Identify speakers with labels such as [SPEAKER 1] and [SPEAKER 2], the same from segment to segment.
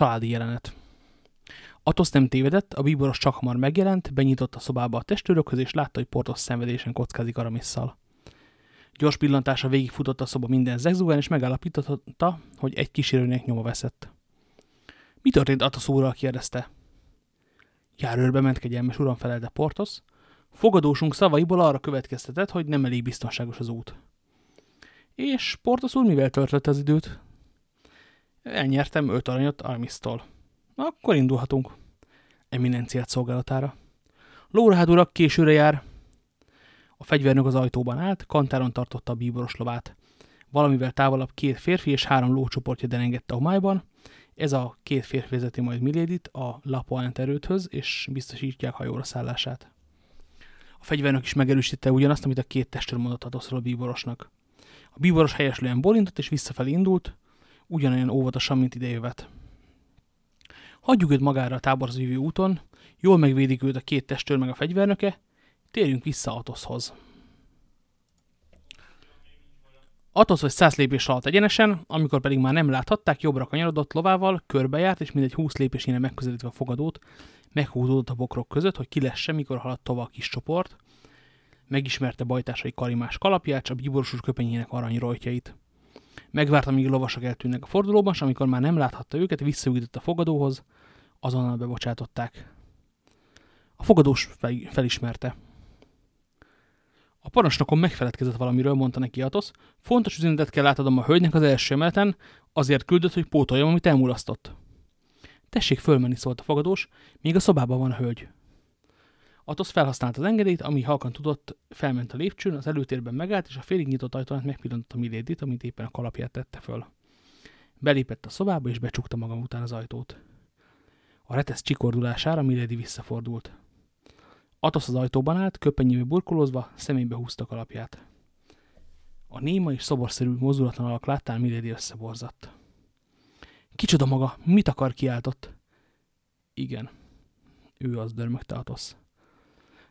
[SPEAKER 1] Családi jelenet. Atosz nem tévedett, a bíboros csak hamar megjelent, benyitott a szobába a testőrökhöz, és látta, hogy Portos szenvedésen kockázik Aramisszal. Gyors pillantása végigfutott a szoba minden zegzugán, és megállapította, hogy egy kísérőnek nyoma veszett. Mi történt Atosz úrral? kérdezte. Járőrbe ment kegyelmes uram felelte Portos. Fogadósunk szavaiból arra következtetett, hogy nem elég biztonságos az út. És Portos úr mivel töltött az időt? Elnyertem öt aranyat Armisztól. Akkor indulhatunk. Eminenciát szolgálatára. Lórhád urak későre jár. A fegyvernök az ajtóban állt, kantáron tartotta a bíboros lovát. Valamivel távolabb két férfi és három lócsoportja derengette a májban. Ez a két férfi vezeti majd Milédit a Lapoánt erődhöz, és biztosítják hajóra szállását. A fegyvernök is megerősítette ugyanazt, amit a két testőr mondott a bíborosnak. A bíboros helyeslően bolintott és visszafelé indult, ugyanolyan óvatosan, mint idejövet. Hagyjuk őt magára a táborhoz úton, jól megvédik őt a két testőr meg a fegyvernöke, térjünk vissza Atoszhoz. Atosz vagy száz lépés alatt egyenesen, amikor pedig már nem láthatták, jobbra kanyarodott lovával, körbejárt, és mindegy húsz lépésére megközelítve a fogadót, meghúzódott a bokrok között, hogy kilesse, mikor haladt tovább a kis csoport, megismerte bajtársai karimás kalapját, a bíborosús köpenyének aranyrojtjait. Megvárta, míg a lovasok eltűnnek a fordulóban, és amikor már nem láthatta őket, visszaütött a fogadóhoz, azonnal bebocsátották. A fogadós fel, felismerte. A parancsnokon megfeledkezett valamiről, mondta neki Atosz. Fontos üzenetet kell átadom a hölgynek az első emeleten, azért küldött, hogy pótoljam, amit elmulasztott. Tessék fölmenni, szólt a fogadós, még a szobában van a hölgy. Atosz felhasználta az engedélyt, ami halkan tudott, felment a lépcsőn, az előtérben megállt, és a félig nyitott ajtónát megpillantotta Milédit, amit éppen a kalapját tette föl. Belépett a szobába, és becsukta magam után az ajtót. A retesz csikordulására Milédi visszafordult. Atosz az ajtóban állt, köpenyébe burkolózva, szemébe húzta kalapját. A néma és szoborszerű mozdulatlan alak láttán Milédi összeborzatt. Kicsoda maga, mit akar kiáltott? Igen, ő az dörmögte Atosz.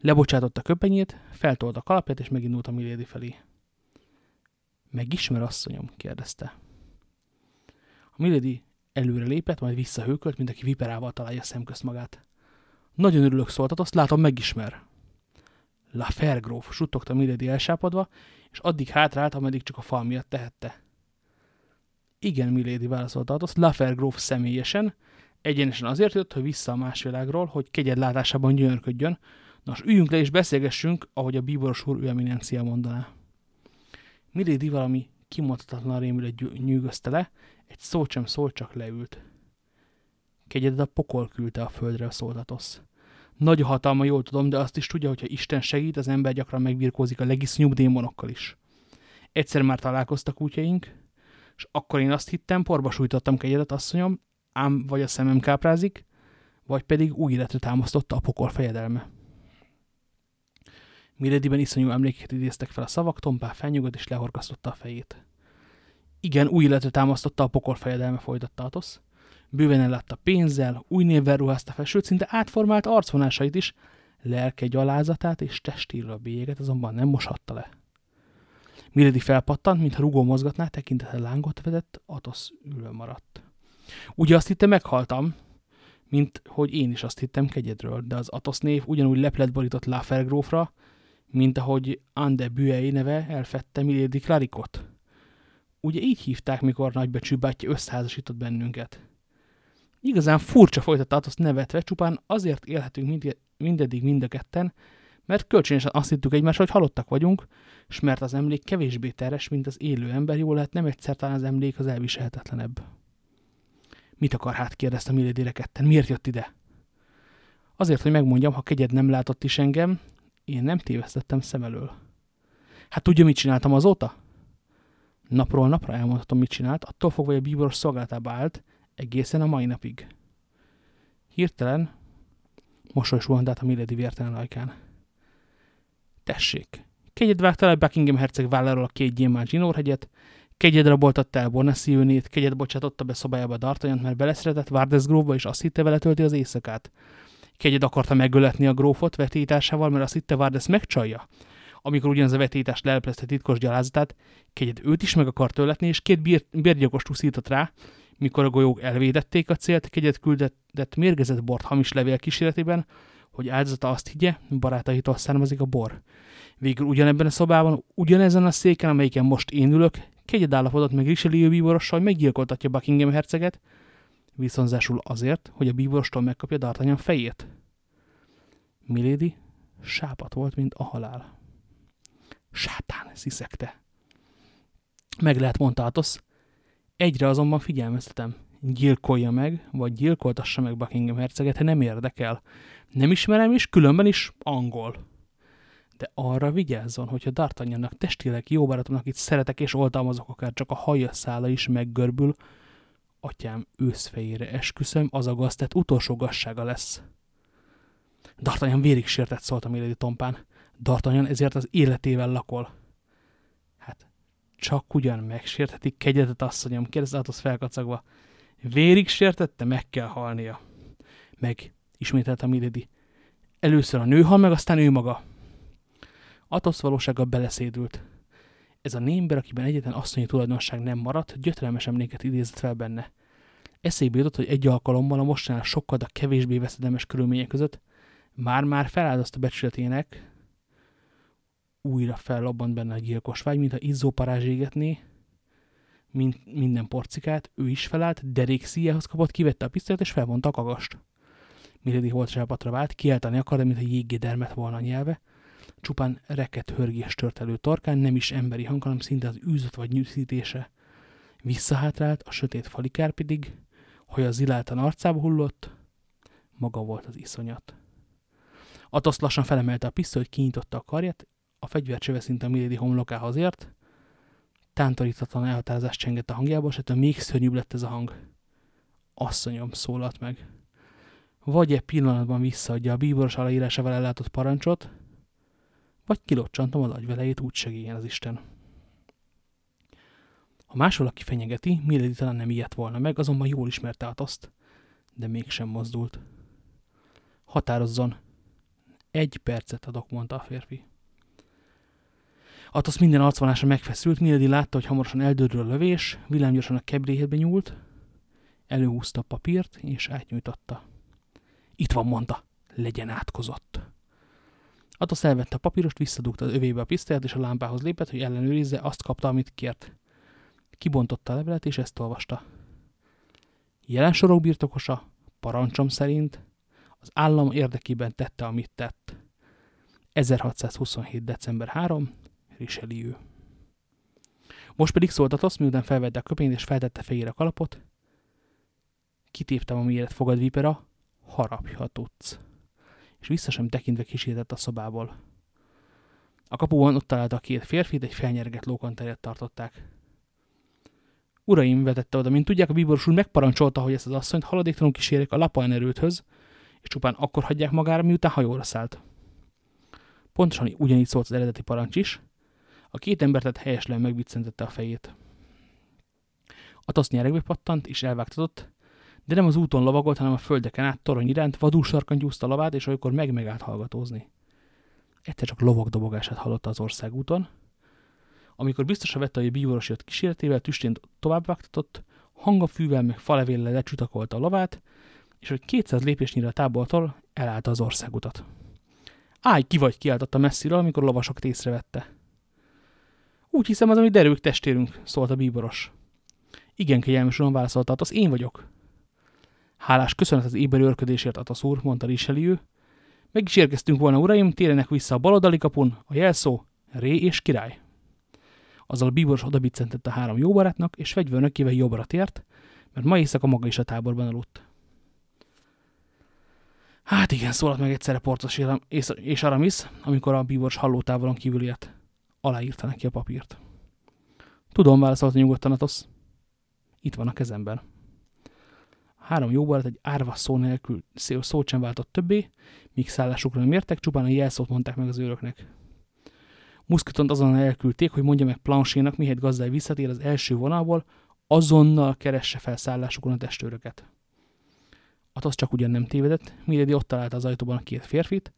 [SPEAKER 1] Lebocsátotta köpenyét, feltolta a kalapját, és megindult a Milady felé. Megismer, asszonyom? kérdezte. A Milady előre lépett, majd visszahőkölt, mint aki viperával találja szemközt magát. Nagyon örülök szóltat, azt látom megismer. La Fergróf, suttogta Milady elsápadva, és addig hátrált, ameddig csak a fal miatt tehette. Igen, Milady válaszolta Atos, La Fergróf személyesen, egyenesen azért jött, hogy vissza a más világról, hogy kegyed látásában gyönyörködjön, Nos, üljünk le és beszélgessünk, ahogy a bíboros úr ő eminencia mondaná. Milady valami kimondhatatlan rémület nyűgözte le, egy szót sem szólt, csak leült. Kegyedet a pokol küldte a földre, szóltatosz. Nagy a hatalma, jól tudom, de azt is tudja, hogyha Isten segít, az ember gyakran megbirkózik a legisznyúbb démonokkal is. Egyszer már találkoztak útjaink, és akkor én azt hittem, porba sújtottam kegyedet, asszonyom, ám vagy a szemem káprázik, vagy pedig új életre támasztotta a pokol fejedelme. Milediben iszonyú emlékeket idéztek fel a szavak, Tompá felnyugodt és lehorgasztotta a fejét. Igen, új életre támasztotta a pokol fejedelme, folytatta Atosz. Bőven ellátta pénzzel, új névvel ruházta fel, sőt, szinte átformált arcvonásait is, lelke gyalázatát és testéről a bélyeget azonban nem moshatta le. Miledi felpattant, mintha rugó mozgatná, tekintete lángot vedett, Atosz ülve maradt. Ugye azt hitte, meghaltam, mint hogy én is azt hittem kegyedről, de az Atosz név ugyanúgy leplet borított Lafergrófra, mint ahogy Ande Buei neve elfette Milady Clarikot. Ugye így hívták, mikor nagybecsű bátyja összeházasított bennünket. Igazán furcsa folytatta azt nevetve, csupán azért élhetünk mind, mindeddig mind a ketten, mert kölcsönösen azt hittük egymásra, hogy halottak vagyunk, és mert az emlék kevésbé teres, mint az élő ember, jól lehet nem egyszer talán az emlék az elviselhetetlenebb. Mit akar hát, kérdezte Milady reketten, miért jött ide? Azért, hogy megmondjam, ha kegyed nem látott is engem, én nem tévesztettem szem elől. Hát tudja, mit csináltam azóta? Napról napra elmondhatom, mit csinált, attól fogva, hogy a bíboros szolgálatába állt, egészen a mai napig. Hirtelen mosoly suhant át a Milady vértelen ajkán. Tessék, kegyed vágta le Buckingham herceg válláról a két gyémán zsinórhegyet, kegyed raboltatta el Bonassi kegyed bocsátotta be szobájába D'Artagnan, mert beleszeretett Vardesgrove-ba, és azt hitte vele tölti az éjszakát. Kegyed akarta megöletni a grófot vetétásával, mert azt hitte Vardes megcsalja. Amikor ugyanaz a vetétás lelplezte titkos gyalázatát, kegyed őt is meg akart öletni, és két bérgyakost úszított rá, Mikor a golyók elvédették a célt, kegyet küldett mérgezett bort hamis levél kíséretében, hogy áldozata azt higgye, barátaitól származik a bor. Végül ugyanebben a szobában, ugyanezen a széken, amelyiken most én ülök, kegyed állapodott meg Richelieu bíborossal, hogy meggyilkoltatja Buckingham herceget, viszonzásul azért, hogy a bíborostól megkapja D'Artagnan fejét. Milady sápat volt, mint a halál. Sátán, sziszegte. Meg lehet, mondta. Egyre azonban figyelmeztetem. Gyilkolja meg, vagy gyilkoltassa meg Buckingham herceget, ha nem érdekel. Nem ismerem is, különben is angol. De arra vigyázzon, hogyha D'Artagnannak testileg jó barátomnak itt szeretek és oltalmazok, akár csak a haja szála is meggörbül, atyám őszfejére esküszöm, az a gaztet utolsó gazsága lesz. D'Artagnan vérig sértett a Milady tompán. D'Artagnan ezért az életével lakol. Hát, csak ugyan megsérthetik kegyetet, asszonyom, kérdezte Athos felkacagva. Vérig sértette, meg kell halnia. Meg, ismételt a Milady. Először a nő hal meg, aztán ő maga. Athos valósággal beleszédült. Ez a némber, akiben egyetlen asszonyi tulajdonság nem maradt, gyötrelmes emléket idézett fel benne. Eszébe jutott, hogy egy alkalommal a mostanál sokkal a kevésbé veszedelmes körülmények között már-már feláldozta becsületének, újra fellobbant benne a gyilkos vágy, mint a izzó parázs égetné, mint minden porcikát, ő is felállt, derék szíjához kapott, kivette a pisztolyt és felvonta a kagast. Milady holtsápatra vált, kiáltani akarta, mint a jéggédermet volna a nyelve, csupán reket hörgés tört elő torkán, nem is emberi hang, hanem szinte az űzött vagy nyűszítése. Visszahátrált, a sötét falikár pedig, az ziláltan arcába hullott, maga volt az iszonyat. Atosz lassan felemelte a pisztolyt, kinyitotta a karját, a fegyvercsöve szinte a Milady homlokához ért, tántorítatlan elhatározás csengett a hangjából, és ettől még szörnyűbb lett ez a hang. Asszonyom, szólalt meg. Vagy egy pillanatban visszaadja a bíboros aláírásával ellátott parancsot, vagy kilocsantom az agyvelejét, úgy segélyen az Isten. Ha más valaki fenyegeti, Milady talán nem ilyet volna meg, azonban jól ismerte át azt, de mégsem mozdult. Határozzon. Egy percet adok, mondta a férfi. Atosz minden arcvonása megfeszült, Milady látta, hogy hamarosan eldődül a lövés, villámgyorsan a kebréhetbe nyúlt, előhúzta a papírt, és átnyújtotta. Itt van, mondta, legyen átkozott. Atosz elvette a papírost, visszadugta az övébe a pisztolyát, és a lámpához lépett, hogy ellenőrizze, azt kapta, amit kért. Kibontotta a levelet, és ezt olvasta. Jelen sorok birtokosa, parancsom szerint, az állam érdekében tette, amit tett. 1627. december 3. Richelieu. Most pedig szólt a tosz, miután felvette a köpényt és feltette fejére a kalapot. Kitéptem a méret fogadvipera, harapja, ha tudsz és vissza sem tekintve kísértett a szobából. A kapuban ott találta a két férfit, egy felnyerget lókanterjet tartották. Uraim, vetette oda, mint tudják, a bíboros úr megparancsolta, hogy ezt az asszonyt haladéktalanul kísérjék a lapain erőthöz, és csupán akkor hagyják magára, miután hajóra szállt. Pontosan ugyanígy szólt az eredeti parancs is. A két embertet helyeslen megviccentette a fejét. A tasz nyeregbe pattant, és elvágtatott, de nem az úton lovagolt, hanem a földeken át torony iránt, vadul sarkan gyúzta a lovát, és olykor meg megállt hallgatózni. Egyszer csak lovak dobogását hallotta az országúton. Amikor biztosan vette, hogy a bíboros jött kísérletével, tüstént tovább vágtatott, hangafűvel meg falevéllel lecsutakolta a lovát, és hogy 200 lépésnyire a tábortól elállta az országutat. Állj, ki vagy, kiáltotta messziről, amikor a lovasok észrevette. Úgy hiszem az, ami derők testérünk, szólt a bíboros. Igen, kegyelmes uram, válaszolta, az én vagyok. Hálás köszönet az éberi örködésért, Atasz úr, mondta Richelieu. Meg is érkeztünk volna, uraim, térjenek vissza a baloldali kapun, a jelszó, Ré és király. Azzal a bíboros odabiccentett a három jó barátnak, és fegyvernökével jobbra tért, mert ma éjszaka maga is a táborban aludt. Hát igen, szólalt meg egyszerre Portos és Aramis, amikor a bíboros hallótávolon kívül ért. Aláírta neki a papírt. Tudom, válaszolta nyugodtan Atosz. Itt van a kezemben. Három jó barát egy árva szó nélkül szót sem váltott többé, míg szállásukra nem értek, csupán a jelszót mondták meg az őröknek. Muszketont azonnal elküldték, hogy mondja meg Planchénak, mihelyt gazdály visszatér az első vonalból, azonnal keresse fel szállásukon a testőröket. Atosz csak ugyan nem tévedett, Milady ott találta az ajtóban a két férfit,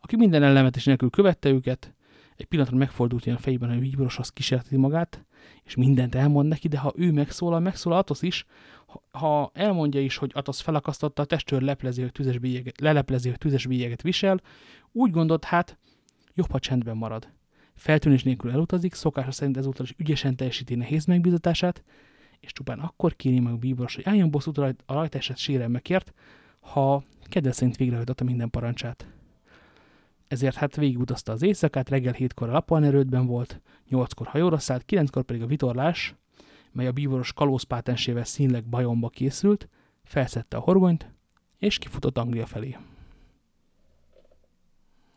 [SPEAKER 1] aki minden ellemetés nélkül követte őket, egy pillanatra megfordult ilyen fejében, hogy a bíboroshoz kísérleti magát, és mindent elmond neki, de ha ő megszólal, megszólal Atosz is, ha elmondja is, hogy Atosz felakasztotta, a testőr leplezi, hogy tüzes bélyeget, leleplezi, hogy tüzes bélyeget visel, úgy gondolt, hát jobb, ha csendben marad. Feltűnés nélkül elutazik, szokása szerint ezúttal is ügyesen teljesíti nehéz megbízatását, és csupán akkor kéri meg bíboros, hogy álljon bosszút a rajtaeset sérelmekért, ha kedves szerint végrehajtotta minden parancsát. Ezért hát végigutazta az éjszakát, reggel hétkor a Lapaln erődben volt, nyolckor hajóra szállt, kilenckor pedig a vitorlás, mely a bíboros kalózpátensével színleg bajomba készült, felszette a horgonyt, és kifutott Anglia felé.